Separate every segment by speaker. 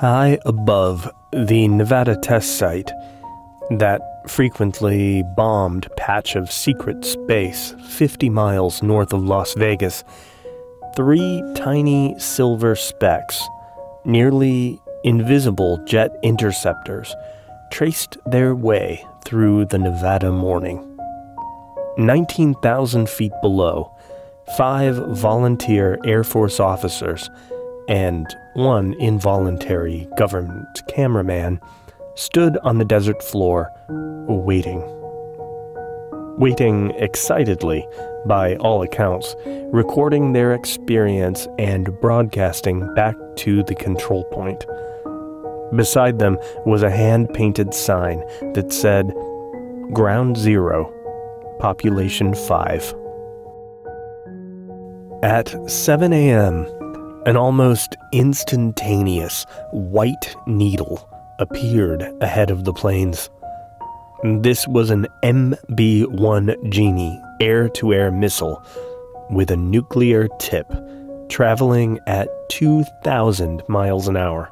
Speaker 1: High above the Nevada test site, that frequently bombed patch of secret space 50 miles north of Las Vegas, three tiny silver specks, nearly invisible jet interceptors, traced their way through the Nevada morning. 19,000 feet below, five volunteer Air Force officers and one involuntary government cameraman stood on the desert floor, waiting. Waiting excitedly, by all accounts, recording their experience and broadcasting back to the control point. Beside them was a hand painted sign that said, Ground Zero, Population 5. At 7 a.m., an almost instantaneous white needle appeared ahead of the planes. This was an MB 1 Genie air to air missile with a nuclear tip traveling at 2,000 miles an hour.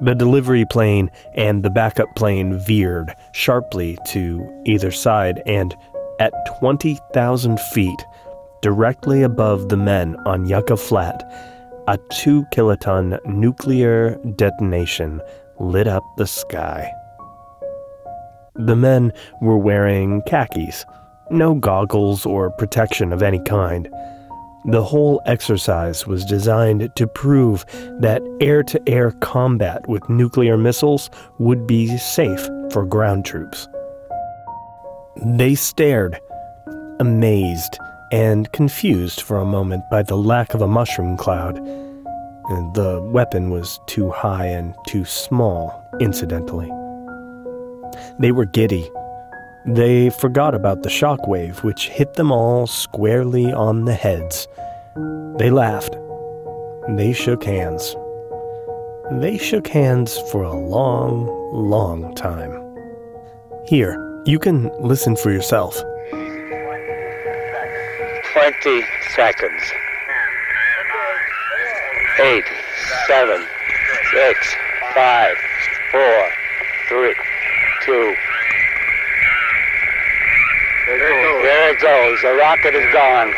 Speaker 1: The delivery plane and the backup plane veered sharply to either side, and at 20,000 feet, directly above the men on Yucca Flat, a two kiloton nuclear detonation lit up the sky. The men were wearing khakis, no goggles or protection of any kind. The whole exercise was designed to prove that air to air combat with nuclear missiles would be safe for ground troops. They stared, amazed and confused for a moment by the lack of a mushroom cloud. The weapon was too high and too small, incidentally. They were giddy. They forgot about the shockwave, which hit them all squarely on the heads. They laughed. They shook hands. They shook hands for a long, long time. Here, you can listen for yourself.
Speaker 2: 20 seconds. Eight, seven, six, five, four, three, two. There it goes. The rocket is gone.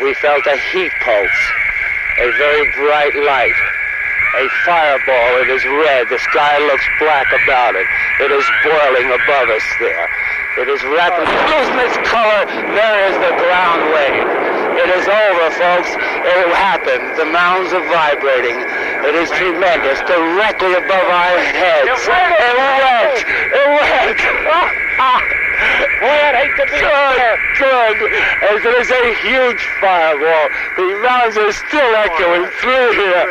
Speaker 2: We felt a heat pulse, a very bright light, a fireball. It is red. The sky looks black about it. It is boiling above us there. It is rapidly losing its color. There is the ground wave. It is over, folks. It happened. The mounds are vibrating. It is tremendous. Directly above our heads. It went. It went.
Speaker 3: Boy, I'd hate to be
Speaker 2: Good,
Speaker 3: there.
Speaker 2: good. As it is a huge fireball. The mounds are still echoing through here.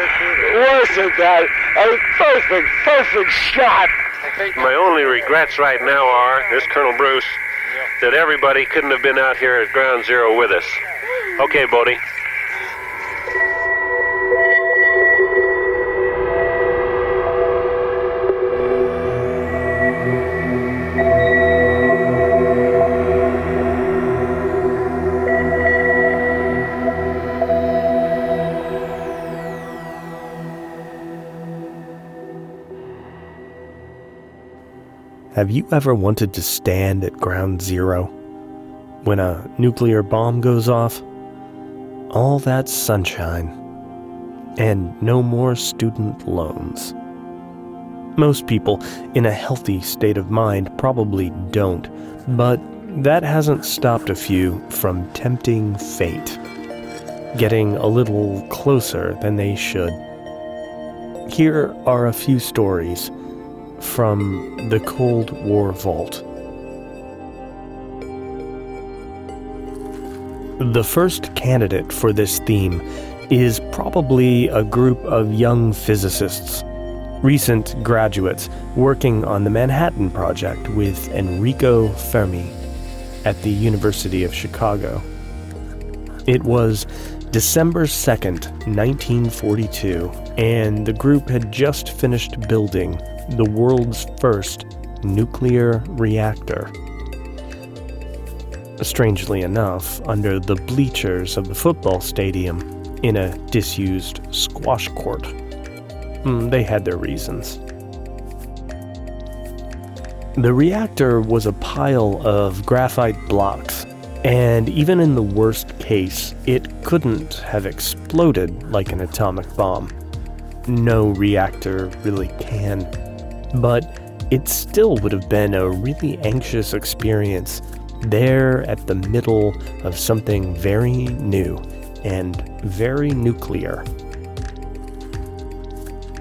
Speaker 2: Wasn't that a perfect, perfect shot?
Speaker 3: My only regrets right now are, this Colonel Bruce, that everybody couldn't have been out here at Ground Zero with us. Okay, Bodie.
Speaker 1: Have you ever wanted to stand at ground zero when a nuclear bomb goes off? All that sunshine and no more student loans. Most people in a healthy state of mind probably don't, but that hasn't stopped a few from tempting fate, getting a little closer than they should. Here are a few stories from the Cold War Vault. The first candidate for this theme is probably a group of young physicists, recent graduates working on the Manhattan Project with Enrico Fermi at the University of Chicago. It was December 2nd, 1942, and the group had just finished building the world's first nuclear reactor. Strangely enough, under the bleachers of the football stadium in a disused squash court. Mm, they had their reasons. The reactor was a pile of graphite blocks, and even in the worst case, it couldn't have exploded like an atomic bomb. No reactor really can. But it still would have been a really anxious experience there at the middle of something very new and very nuclear.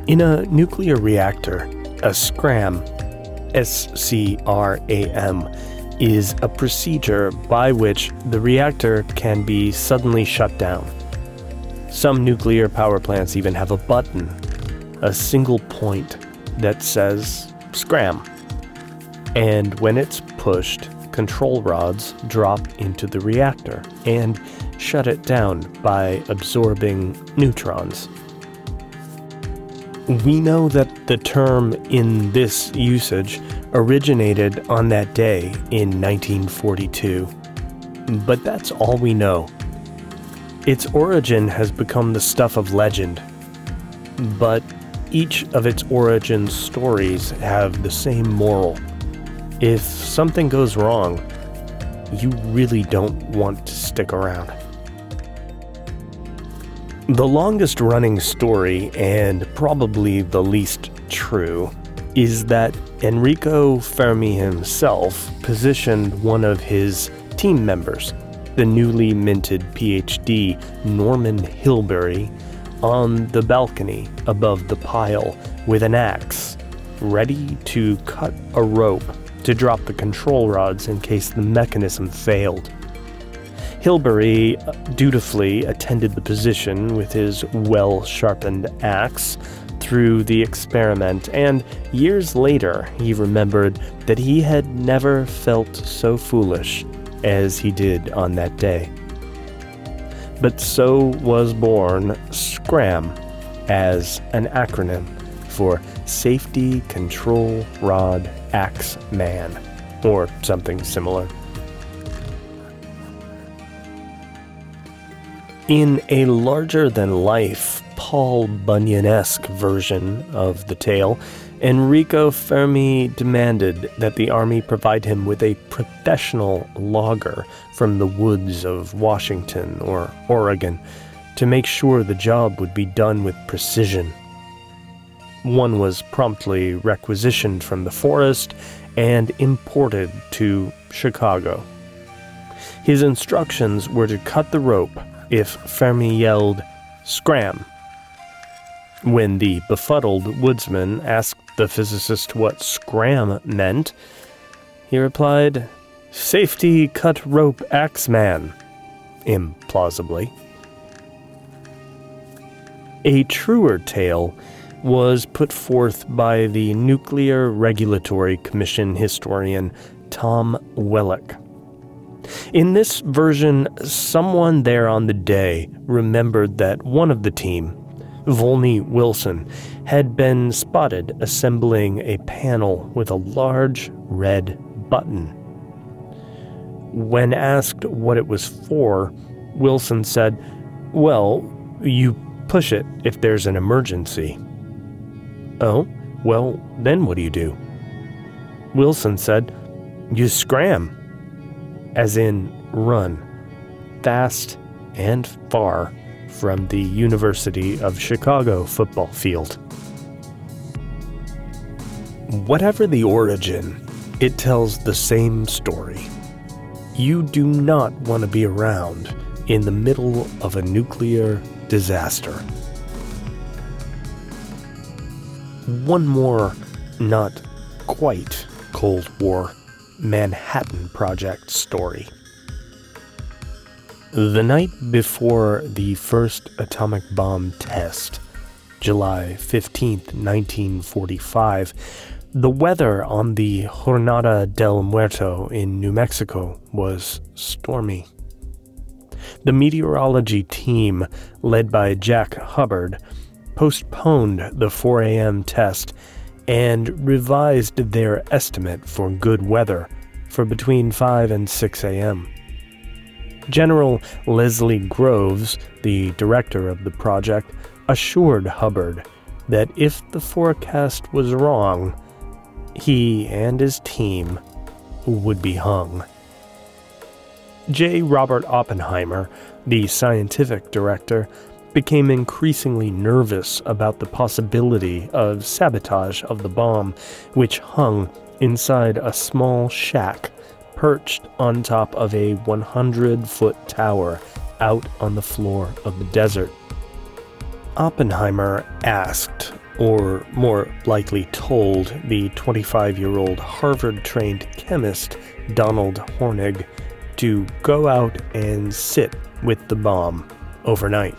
Speaker 1: In a nuclear reactor, a SCRAM S C R A M, is a procedure by which the reactor can be suddenly shut down. Some nuclear power plants even have a button, a single point that says scram. And when it's pushed, control rods drop into the reactor and shut it down by absorbing neutrons. We know that the term in this usage originated on that day in 1942, but that's all we know. Its origin has become the stuff of legend, but each of its origin stories have the same moral. If something goes wrong, you really don't want to stick around. The longest running story, and probably the least true, is that Enrico Fermi himself positioned one of his team members, the newly minted PhD Norman Hilberry, on the balcony above the pile with an axe, ready to cut a rope to drop the control rods in case the mechanism failed. Hilberry uh, dutifully attended the position with his well sharpened axe through the experiment, and years later he remembered that he had never felt so foolish as he did on that day. But so was born SCRAM as an acronym for Safety Control Rod Axe Man, or something similar. In a larger than life, Paul Bunyan esque version of the tale, Enrico Fermi demanded that the army provide him with a professional logger from the woods of Washington or Oregon to make sure the job would be done with precision. One was promptly requisitioned from the forest and imported to Chicago. His instructions were to cut the rope if Fermi yelled, Scram! When the befuddled woodsman asked the physicist what scram meant, he replied, Safety cut rope axeman, implausibly. A truer tale was put forth by the Nuclear Regulatory Commission historian Tom Wellock. In this version, someone there on the day remembered that one of the team, Volney Wilson, had been spotted assembling a panel with a large red button. When asked what it was for, Wilson said, Well, you push it if there's an emergency. Oh, well, then what do you do? Wilson said, You scram as in run, fast and far from the University of Chicago football field. Whatever the origin, it tells the same story. You do not want to be around in the middle of a nuclear disaster. One more, not quite Cold War Manhattan Project story. The night before the first atomic bomb test, July 15, 1945, the weather on the Jornada del Muerto in New Mexico was stormy. The meteorology team, led by Jack Hubbard, postponed the 4 a.m. test and revised their estimate for good weather for between 5 and 6 a.m. General Leslie Groves, the director of the project, assured Hubbard that if the forecast was wrong, he and his team would be hung. J. Robert Oppenheimer, the scientific director, became increasingly nervous about the possibility of sabotage of the bomb, which hung inside a small shack perched on top of a 100 foot tower out on the floor of the desert. Oppenheimer asked, or more likely told, the 25 year old Harvard trained chemist Donald Hornig to go out and sit with the bomb overnight.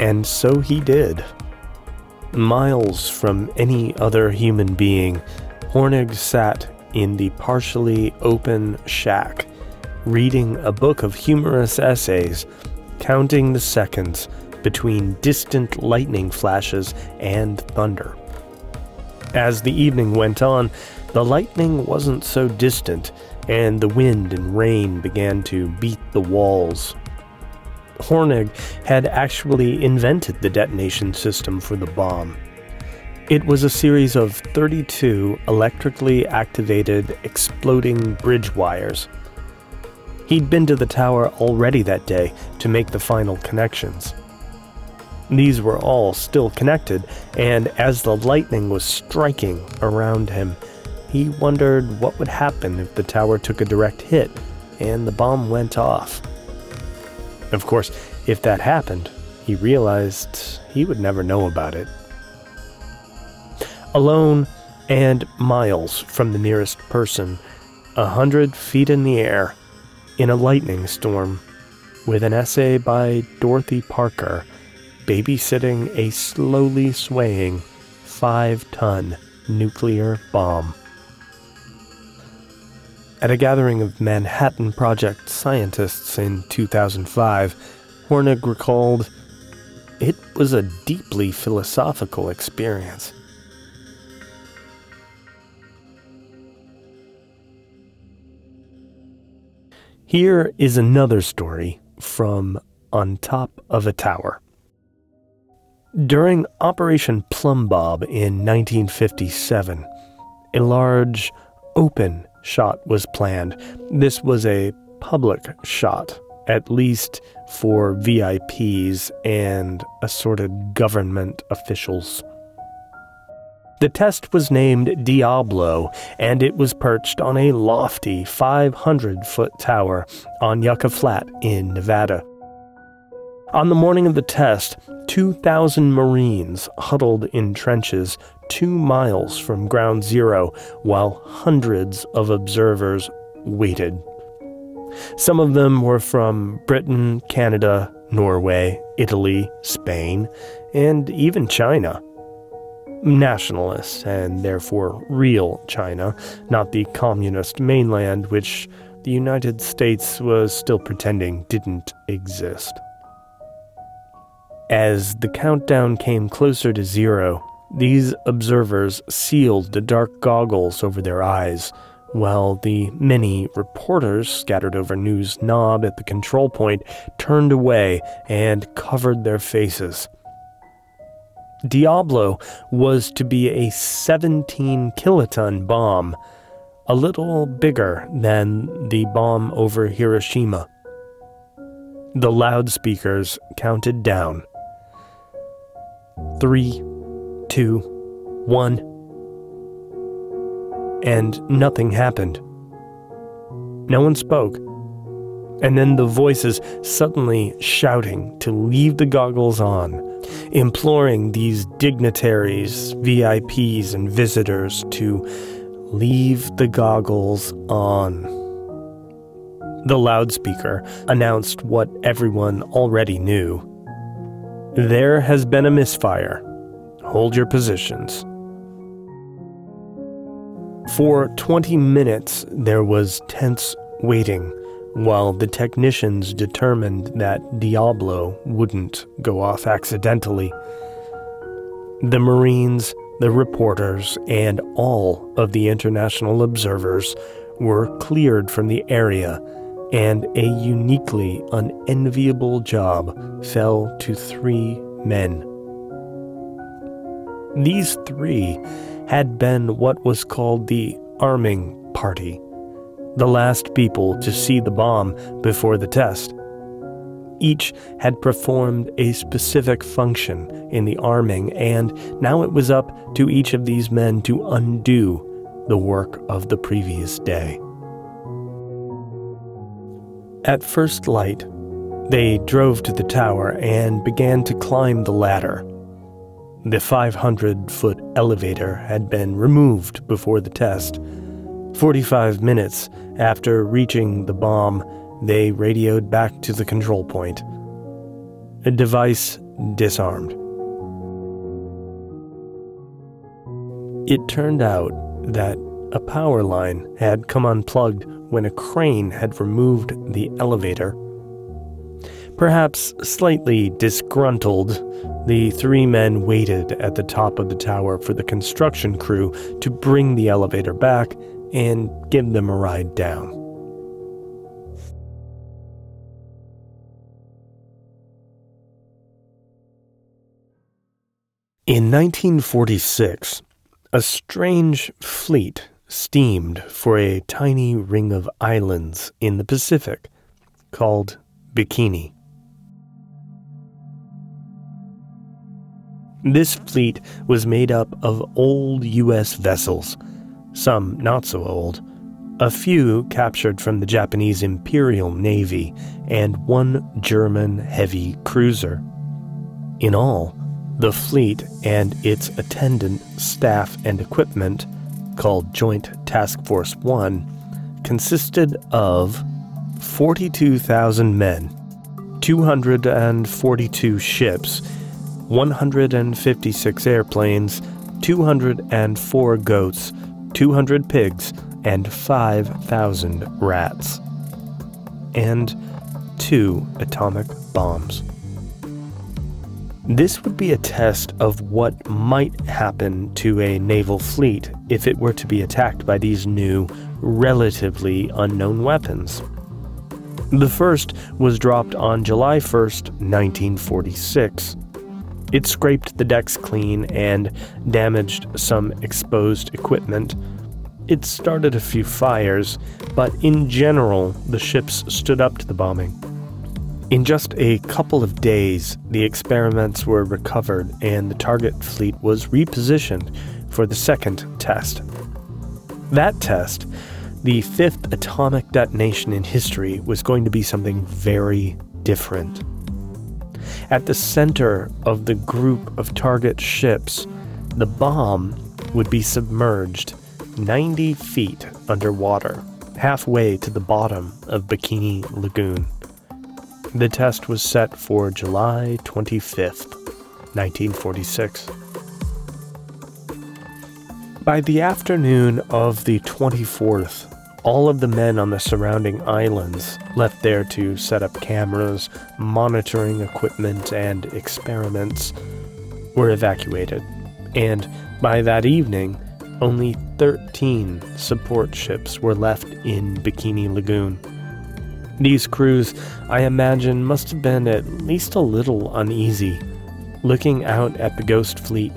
Speaker 1: And so he did. Miles from any other human being, Hornig sat in the partially open shack, reading a book of humorous essays, counting the seconds between distant lightning flashes and thunder. As the evening went on, the lightning wasn't so distant, and the wind and rain began to beat the walls. Hornig had actually invented the detonation system for the bomb. It was a series of 32 electrically activated exploding bridge wires. He'd been to the tower already that day to make the final connections. These were all still connected, and as the lightning was striking around him, he wondered what would happen if the tower took a direct hit and the bomb went off. Of course, if that happened, he realized he would never know about it. Alone and miles from the nearest person, a hundred feet in the air, in a lightning storm, with an essay by Dorothy Parker babysitting a slowly swaying five ton nuclear bomb. At a gathering of Manhattan Project scientists in 2005, Hornig recalled, It was a deeply philosophical experience. Here is another story from On Top of a Tower. During Operation Plumbbob in 1957, a large, open shot was planned. This was a public shot, at least for VIPs and assorted government officials. The test was named Diablo, and it was perched on a lofty 500 foot tower on Yucca Flat in Nevada. On the morning of the test, 2,000 Marines huddled in trenches two miles from ground zero while hundreds of observers waited. Some of them were from Britain, Canada, Norway, Italy, Spain, and even China. Nationalists, and therefore real China, not the communist mainland which the United States was still pretending didn't exist. As the countdown came closer to zero, these observers sealed the dark goggles over their eyes, while the many reporters scattered over News Nob at the control point turned away and covered their faces. Diablo was to be a 17 kiloton bomb, a little bigger than the bomb over Hiroshima. The loudspeakers counted down three, two, one. And nothing happened. No one spoke. And then the voices suddenly shouting to leave the goggles on, imploring these dignitaries, VIPs, and visitors to leave the goggles on. The loudspeaker announced what everyone already knew there has been a misfire. Hold your positions. For 20 minutes, there was tense waiting while the technicians determined that Diablo wouldn't go off accidentally. The Marines, the reporters, and all of the international observers were cleared from the area and a uniquely unenviable job fell to three men. These three had been what was called the arming party, the last people to see the bomb before the test. Each had performed a specific function in the arming, and now it was up to each of these men to undo the work of the previous day. At first light, they drove to the tower and began to climb the ladder. The 500 foot elevator had been removed before the test. 45 minutes after reaching the bomb, they radioed back to the control point. A device disarmed. It turned out that a power line had come unplugged when a crane had removed the elevator. Perhaps slightly disgruntled, the three men waited at the top of the tower for the construction crew to bring the elevator back and give them a ride down. In 1946, a strange fleet steamed for a tiny ring of islands in the Pacific called Bikini. This fleet was made up of old U.S. vessels, some not so old, a few captured from the Japanese Imperial Navy, and one German heavy cruiser. In all, the fleet and its attendant staff and equipment, called Joint Task Force 1, consisted of 42,000 men, 242 ships, 156 airplanes, 204 goats, 200 pigs, and 5,000 rats. And two atomic bombs. This would be a test of what might happen to a naval fleet if it were to be attacked by these new, relatively unknown weapons. The first was dropped on July 1, 1946. It scraped the decks clean and damaged some exposed equipment. It started a few fires, but in general, the ships stood up to the bombing. In just a couple of days, the experiments were recovered and the target fleet was repositioned for the second test. That test, the fifth atomic detonation in history, was going to be something very different. At the center of the group of target ships, the bomb would be submerged 90 feet underwater, halfway to the bottom of Bikini Lagoon. The test was set for July 25th, 1946. By the afternoon of the 24th, all of the men on the surrounding islands left there to set up cameras, monitoring equipment, and experiments were evacuated. And by that evening, only 13 support ships were left in Bikini Lagoon. These crews, I imagine, must have been at least a little uneasy, looking out at the ghost fleet,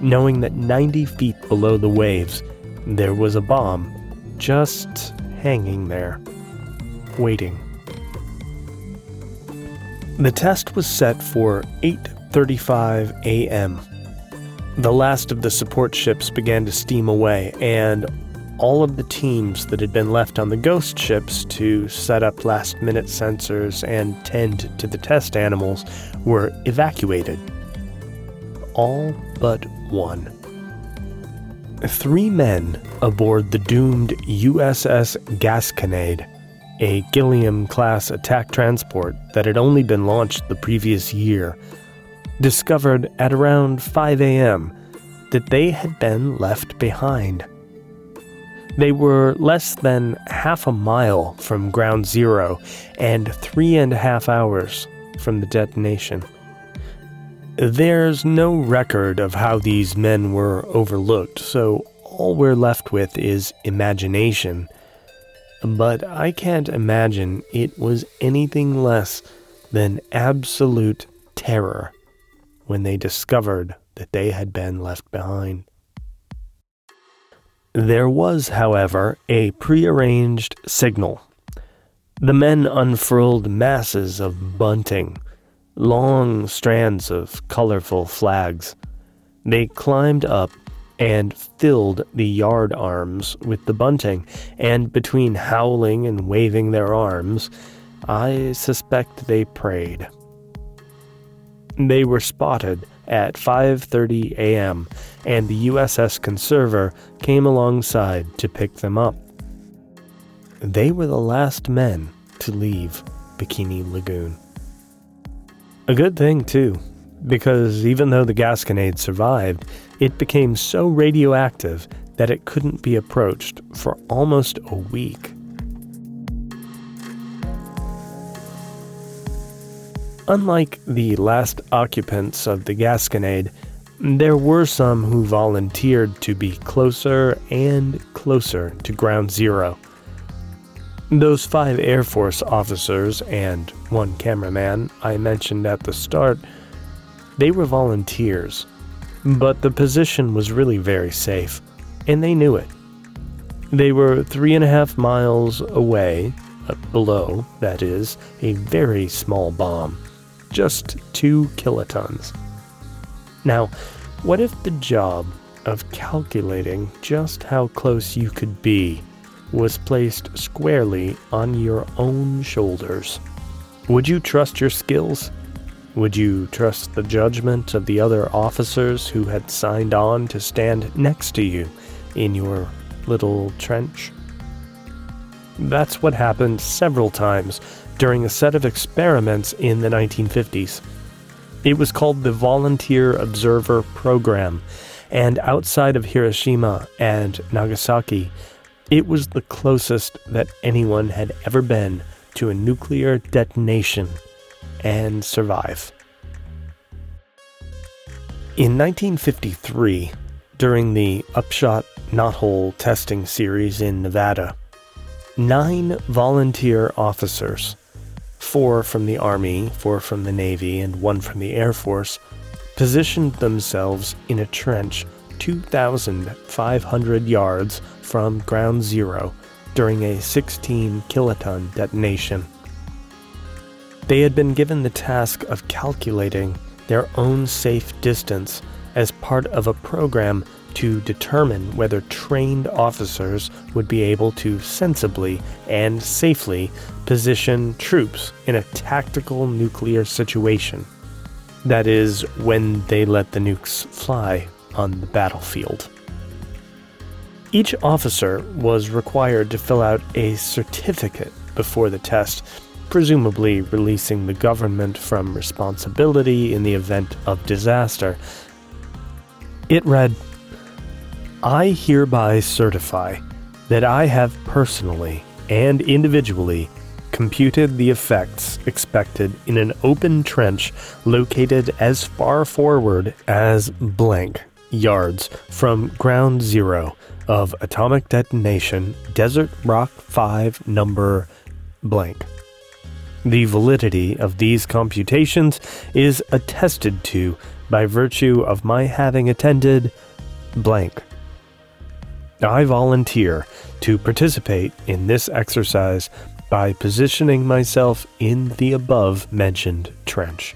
Speaker 1: knowing that 90 feet below the waves, there was a bomb just hanging there, waiting. The test was set for 8:35 a.m. The last of the support ships began to steam away, and all of the teams that had been left on the ghost ships to set up last minute sensors and tend to the test animals were evacuated. All but one. Three men aboard the doomed USS Gasconade, a Gilliam class attack transport that had only been launched the previous year, discovered at around 5 a.m. that they had been left behind. They were less than half a mile from ground zero and three and a half hours from the detonation. There's no record of how these men were overlooked, so all we're left with is imagination. but I can't imagine it was anything less than absolute terror when they discovered that they had been left behind. There was, however, a prearranged signal. The men unfurled masses of bunting, long strands of colorful flags. They climbed up and filled the yard arms with the bunting, and between howling and waving their arms, I suspect they prayed. They were spotted at 5:30 a.m. and the USS Conserver came alongside to pick them up. They were the last men to leave Bikini Lagoon. A good thing too, because even though the Gasconade survived, it became so radioactive that it couldn't be approached for almost a week. Unlike the last occupants of the Gasconade, there were some who volunteered to be closer and closer to Ground Zero. Those five Air Force officers and one cameraman I mentioned at the start, they were volunteers, but the position was really very safe, and they knew it. They were three and a half miles away, uh, below, that is, a very small bomb just two kilotons. Now, what if the job of calculating just how close you could be was placed squarely on your own shoulders? Would you trust your skills? Would you trust the judgment of the other officers who had signed on to stand next to you in your little trench? That's what happened several times during a set of experiments in the 1950s. It was called the Volunteer Observer Program, and outside of Hiroshima and Nagasaki, it was the closest that anyone had ever been to a nuclear detonation and survive. In 1953, during the Upshot Knothole testing series in Nevada, nine volunteer officers four from the Army, four from the Navy, and one from the Air Force, positioned themselves in a trench 2,500 yards from ground zero during a 16 kiloton detonation. They had been given the task of calculating their own safe distance as part of a program to determine whether trained officers would be able to sensibly and safely position troops in a tactical nuclear situation. That is, when they let the nukes fly on the battlefield. Each officer was required to fill out a certificate before the test, presumably releasing the government from responsibility in the event of disaster. It read I hereby certify that I have personally and individually computed the effects expected in an open trench located as far forward as blank yards from ground zero of atomic detonation Desert Rock 5 number blank. The validity of these computations is attested to by virtue of my having attended blank I volunteer to participate in this exercise by positioning myself in the above mentioned trench.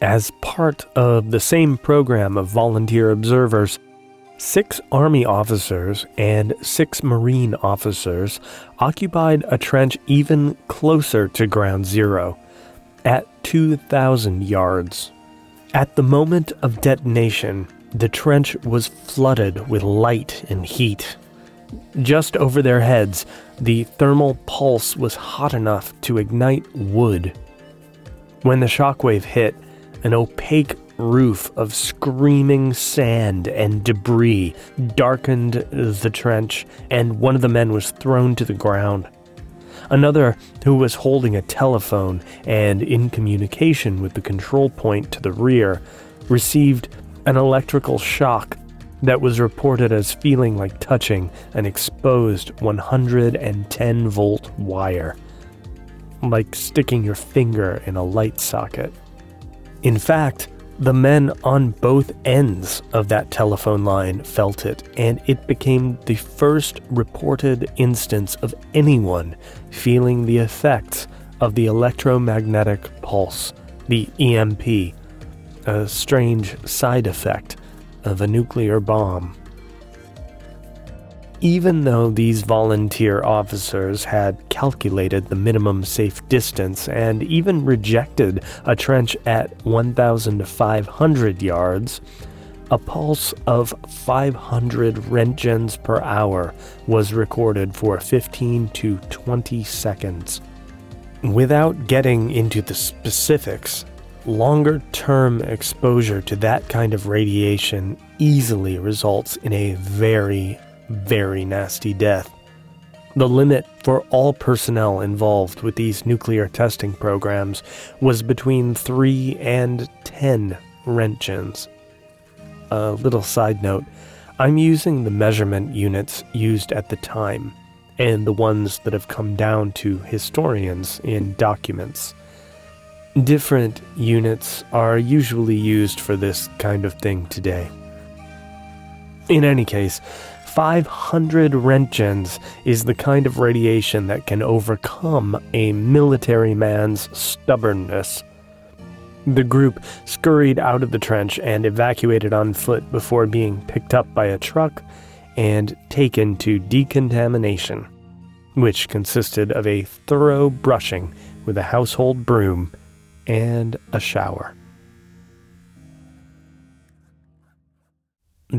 Speaker 1: As part of the same program of volunteer observers, six Army officers and six Marine officers occupied a trench even closer to Ground Zero, at 2,000 yards at the moment of detonation, the trench was flooded with light and heat. Just over their heads, the thermal pulse was hot enough to ignite wood. When the shockwave hit, an opaque roof of screaming sand and debris darkened the trench, and one of the men was thrown to the ground. Another, who was holding a telephone and in communication with the control point to the rear, received an electrical shock that was reported as feeling like touching an exposed 110 volt wire, like sticking your finger in a light socket. In fact, the men on both ends of that telephone line felt it, and it became the first reported instance of anyone feeling the effects of the electromagnetic pulse, the EMP, a strange side effect of a nuclear bomb. Even though these volunteer officers had calculated the minimum safe distance and even rejected a trench at 1,500 yards, a pulse of 500 roentgens per hour was recorded for 15 to 20 seconds. Without getting into the specifics, longer term exposure to that kind of radiation easily results in a very, very nasty death. The limit for all personnel involved with these nuclear testing programs was between 3 and 10 Roentgens. A little side note I'm using the measurement units used at the time, and the ones that have come down to historians in documents. Different units are usually used for this kind of thing today. In any case, 500 roentgens is the kind of radiation that can overcome a military man's stubbornness. The group scurried out of the trench and evacuated on foot before being picked up by a truck and taken to decontamination, which consisted of a thorough brushing with a household broom and a shower.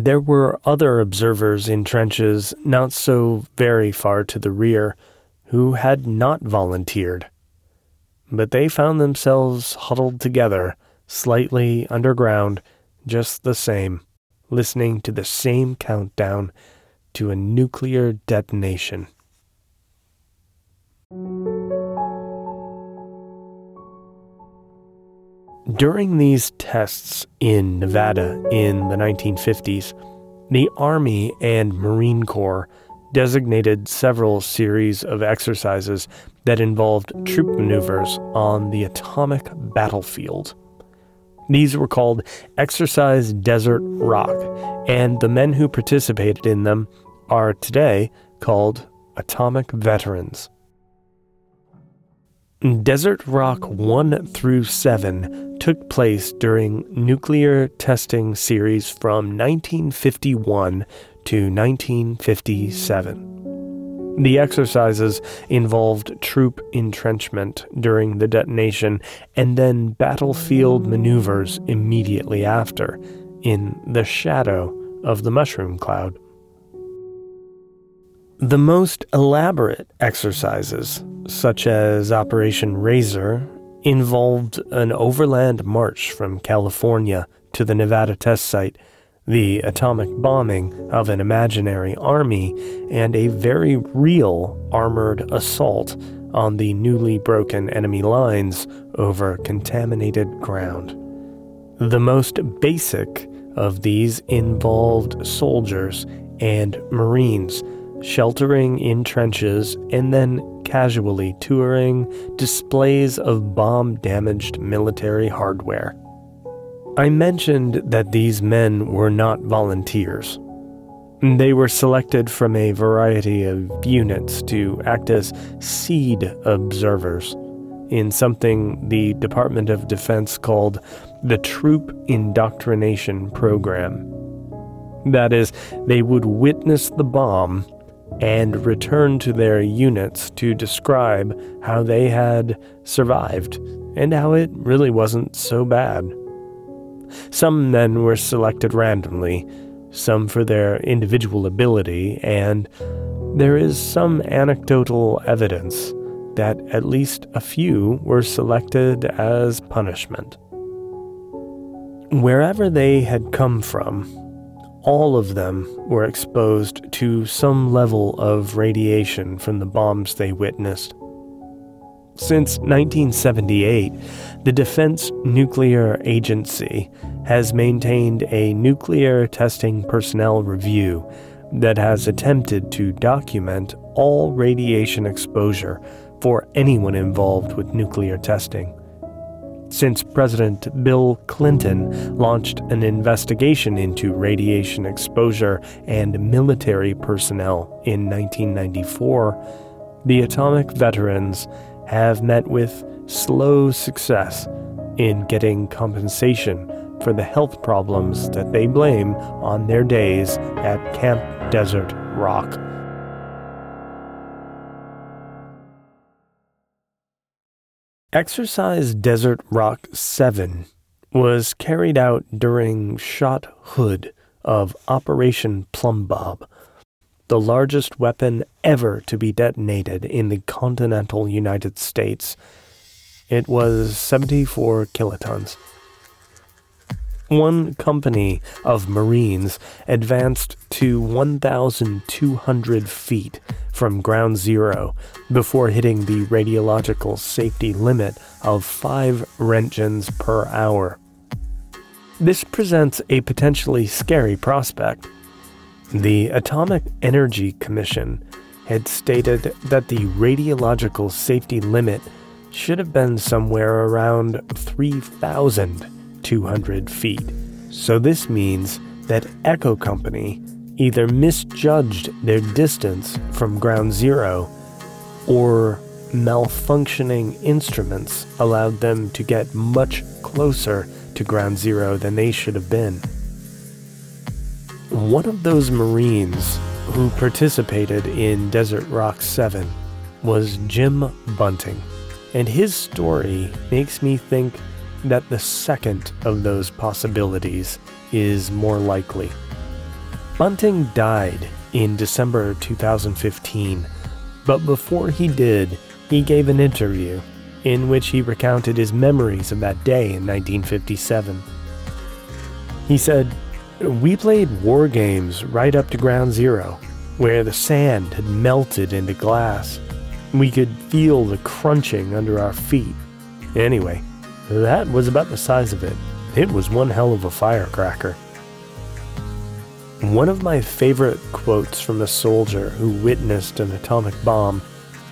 Speaker 1: There were other observers in trenches not so very far to the rear who had not volunteered, but they found themselves huddled together, slightly underground, just the same, listening to the same countdown to a nuclear detonation. During these tests in Nevada in the 1950s, the Army and Marine Corps designated several series of exercises that involved troop maneuvers on the atomic battlefield. These were called Exercise Desert Rock, and the men who participated in them are today called Atomic Veterans. Desert Rock 1 through 7 took place during nuclear testing series from 1951 to 1957. The exercises involved troop entrenchment during the detonation and then battlefield maneuvers immediately after, in the shadow of the mushroom cloud. The most elaborate exercises, such as Operation Razor, involved an overland march from California to the Nevada test site, the atomic bombing of an imaginary army, and a very real armored assault on the newly broken enemy lines over contaminated ground. The most basic of these involved soldiers and Marines sheltering in trenches, and then casually touring displays of bomb damaged military hardware. I mentioned that these men were not volunteers. They were selected from a variety of units to act as seed observers in something the Department of Defense called the Troop Indoctrination Program. That is, they would witness the bomb and returned to their units to describe how they had survived and how it really wasn't so bad. Some men were selected randomly, some for their individual ability, and there is some anecdotal evidence that at least a few were selected as punishment. Wherever they had come from, all of them were exposed to some level of radiation from the bombs they witnessed. Since 1978, the Defense Nuclear Agency has maintained a nuclear testing personnel review that has attempted to document all radiation exposure for anyone involved with nuclear testing. Since President Bill Clinton launched an investigation into radiation exposure and military personnel in 1994, the atomic veterans have met with slow success in getting compensation for the health problems that they blame on their days at Camp Desert Rock. Exercise Desert Rock 7 was carried out during shot hood of Operation Plumbbob, the largest weapon ever to be detonated in the continental United States. It was 74 kilotons. One company of Marines advanced to 1,200 feet from ground zero before hitting the radiological safety limit of 5 roentgens per hour. This presents a potentially scary prospect. The Atomic Energy Commission had stated that the radiological safety limit should have been somewhere around 3,000 200 feet. So this means that Echo Company either misjudged their distance from ground zero or malfunctioning instruments allowed them to get much closer to ground zero than they should have been. One of those Marines who participated in Desert Rock 7 was Jim Bunting, and his story makes me think that the second of those possibilities is more likely. Bunting died in December 2015, but before he did, he gave an interview in which he recounted his memories of that day in 1957. He said, We played war games right up to ground zero, where the sand had melted into glass. We could feel the crunching under our feet. Anyway, that was about the size of it. It was one hell of a firecracker. One of my favorite quotes from a soldier who witnessed an atomic bomb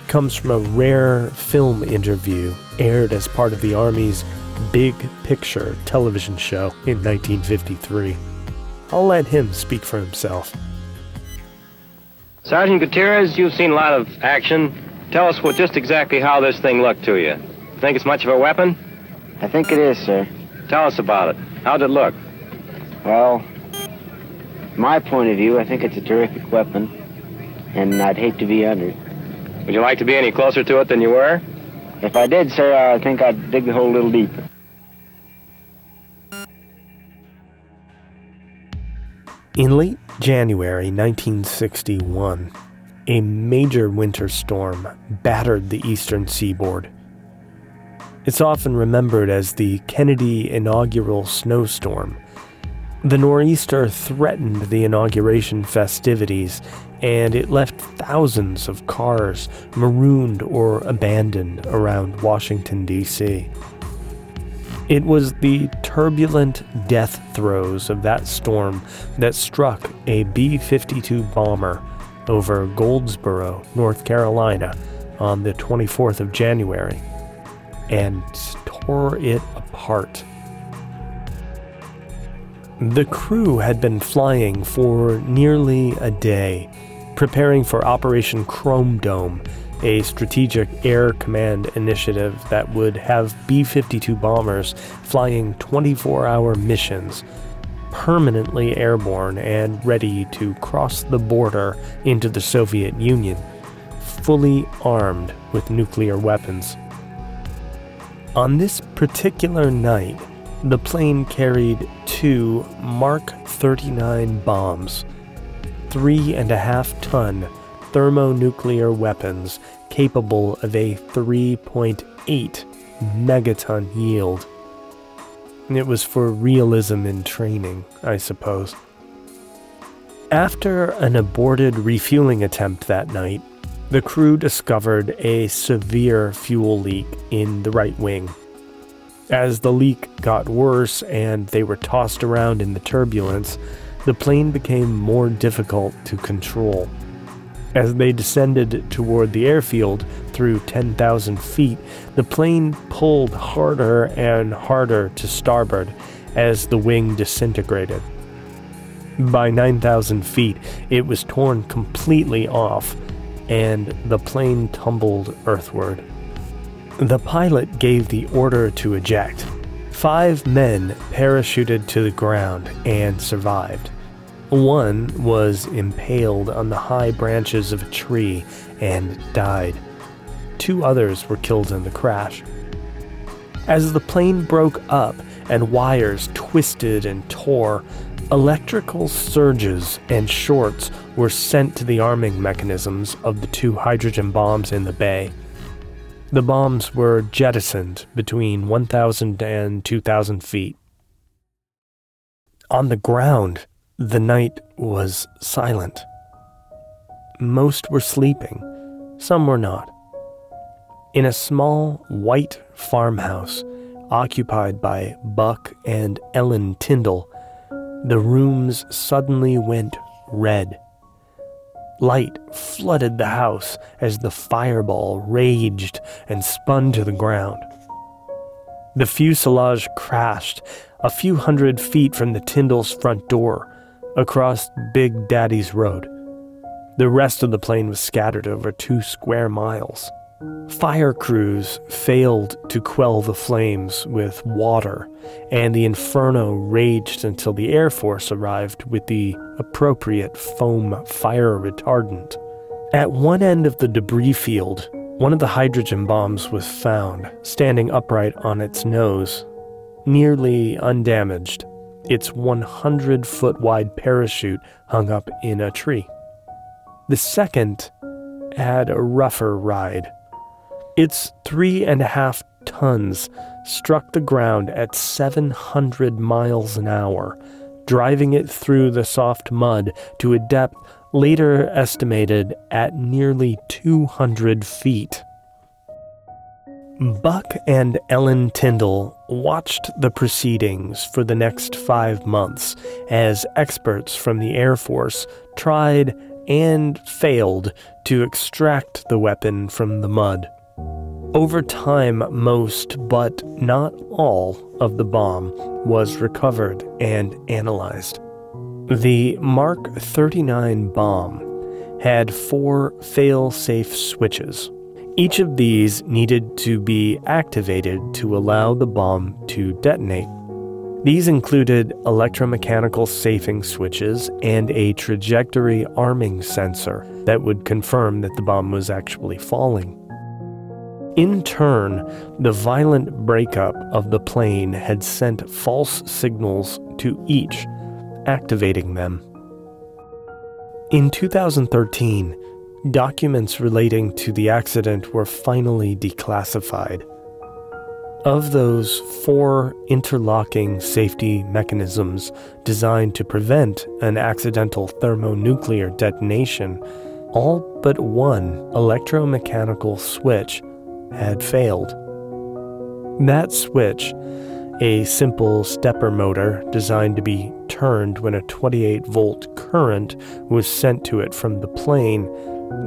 Speaker 1: comes from a rare film interview aired as part of the Army's Big Picture television show in 1953. I'll let him speak for himself.
Speaker 4: Sergeant Gutierrez, you've seen a lot of action. Tell us what just exactly how this thing looked to you. Think it's much of a weapon?
Speaker 5: I think it is, sir.
Speaker 4: Tell us about it. How'd it look?
Speaker 5: Well, my point of view, I think it's a terrific weapon, and I'd hate to be under it.
Speaker 4: Would you like to be any closer to it than you were?
Speaker 5: If I did, sir, I think I'd dig the hole a little deeper.
Speaker 1: In late January 1961, a major winter storm battered the eastern seaboard. It's often remembered as the Kennedy inaugural snowstorm. The nor'easter threatened the inauguration festivities, and it left thousands of cars marooned or abandoned around Washington, D.C. It was the turbulent death throes of that storm that struck a B 52 bomber over Goldsboro, North Carolina, on the 24th of January and tore it apart. The crew had been flying for nearly a day, preparing for Operation Chrome Dome, a strategic air command initiative that would have B 52 bombers flying 24 hour missions, permanently airborne and ready to cross the border into the Soviet Union, fully armed with nuclear weapons. On this particular night, the plane carried two Mark 39 bombs, three and a half ton thermonuclear weapons capable of a 3.8 megaton yield. It was for realism in training, I suppose. After an aborted refueling attempt that night, the crew discovered a severe fuel leak in the right wing. As the leak got worse and they were tossed around in the turbulence, the plane became more difficult to control. As they descended toward the airfield through 10,000 feet, the plane pulled harder and harder to starboard as the wing disintegrated. By 9,000 feet, it was torn completely off, and the plane tumbled earthward. The pilot gave the order to eject. Five men parachuted to the ground and survived. One was impaled on the high branches of a tree and died. Two others were killed in the crash. As the plane broke up and wires twisted and tore, Electrical surges and shorts were sent to the arming mechanisms of the two hydrogen bombs in the bay. The bombs were jettisoned between 1,000 and 2,000 feet. On the ground, the night was silent. Most were sleeping, some were not. In a small white farmhouse occupied by Buck and Ellen Tyndall, the rooms suddenly went red. Light flooded the house as the fireball raged and spun to the ground. The fuselage crashed a few hundred feet from the Tyndall's front door across Big Daddy's Road. The rest of the plane was scattered over two square miles. Fire crews failed to quell the flames with water, and the inferno raged until the Air Force arrived with the appropriate foam fire retardant. At one end of the debris field, one of the hydrogen bombs was found, standing upright on its nose, nearly undamaged. Its 100 foot wide parachute hung up in a tree. The second had a rougher ride its three and a half tons struck the ground at 700 miles an hour, driving it through the soft mud to a depth later estimated at nearly 200 feet. Buck and Ellen Tyndall watched the proceedings for the next five months as experts from the Air Force tried and failed to extract the weapon from the mud. Over time, most, but not all, of the bomb was recovered and analyzed. The Mark 39 bomb had four fail safe switches. Each of these needed to be activated to allow the bomb to detonate. These included electromechanical safing switches and a trajectory arming sensor that would confirm that the bomb was actually falling. In turn, the violent breakup of the plane had sent false signals to each, activating them. In 2013, documents relating to the accident were finally declassified. Of those four interlocking safety mechanisms designed to prevent an accidental thermonuclear detonation, all but one electromechanical switch had failed. That switch, a simple stepper motor designed to be turned when a 28 volt current was sent to it from the plane,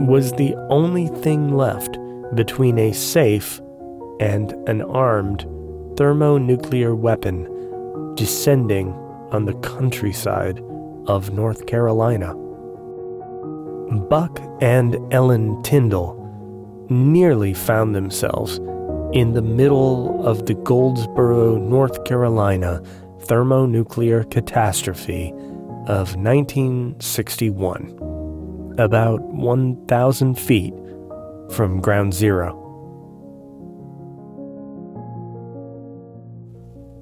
Speaker 1: was the only thing left between a safe and an armed thermonuclear weapon descending on the countryside of North Carolina. Buck and Ellen Tyndall nearly found themselves in the middle of the Goldsboro, North Carolina thermonuclear catastrophe of 1961, about 1,000 feet from ground zero.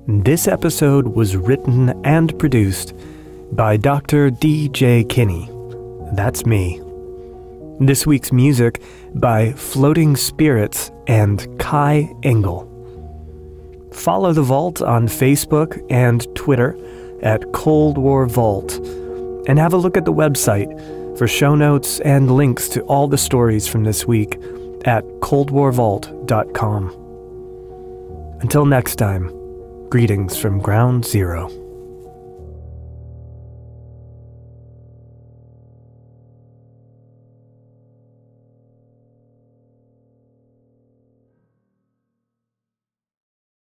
Speaker 1: This episode was written and produced by Dr. D.J. Kinney. That's me. This week's music by Floating Spirits and Kai Engel. Follow the Vault on Facebook and Twitter at Cold War Vault, and have a look at the website for show notes and links to all the stories from this week at coldwarvault.com. Until next time, greetings from Ground Zero.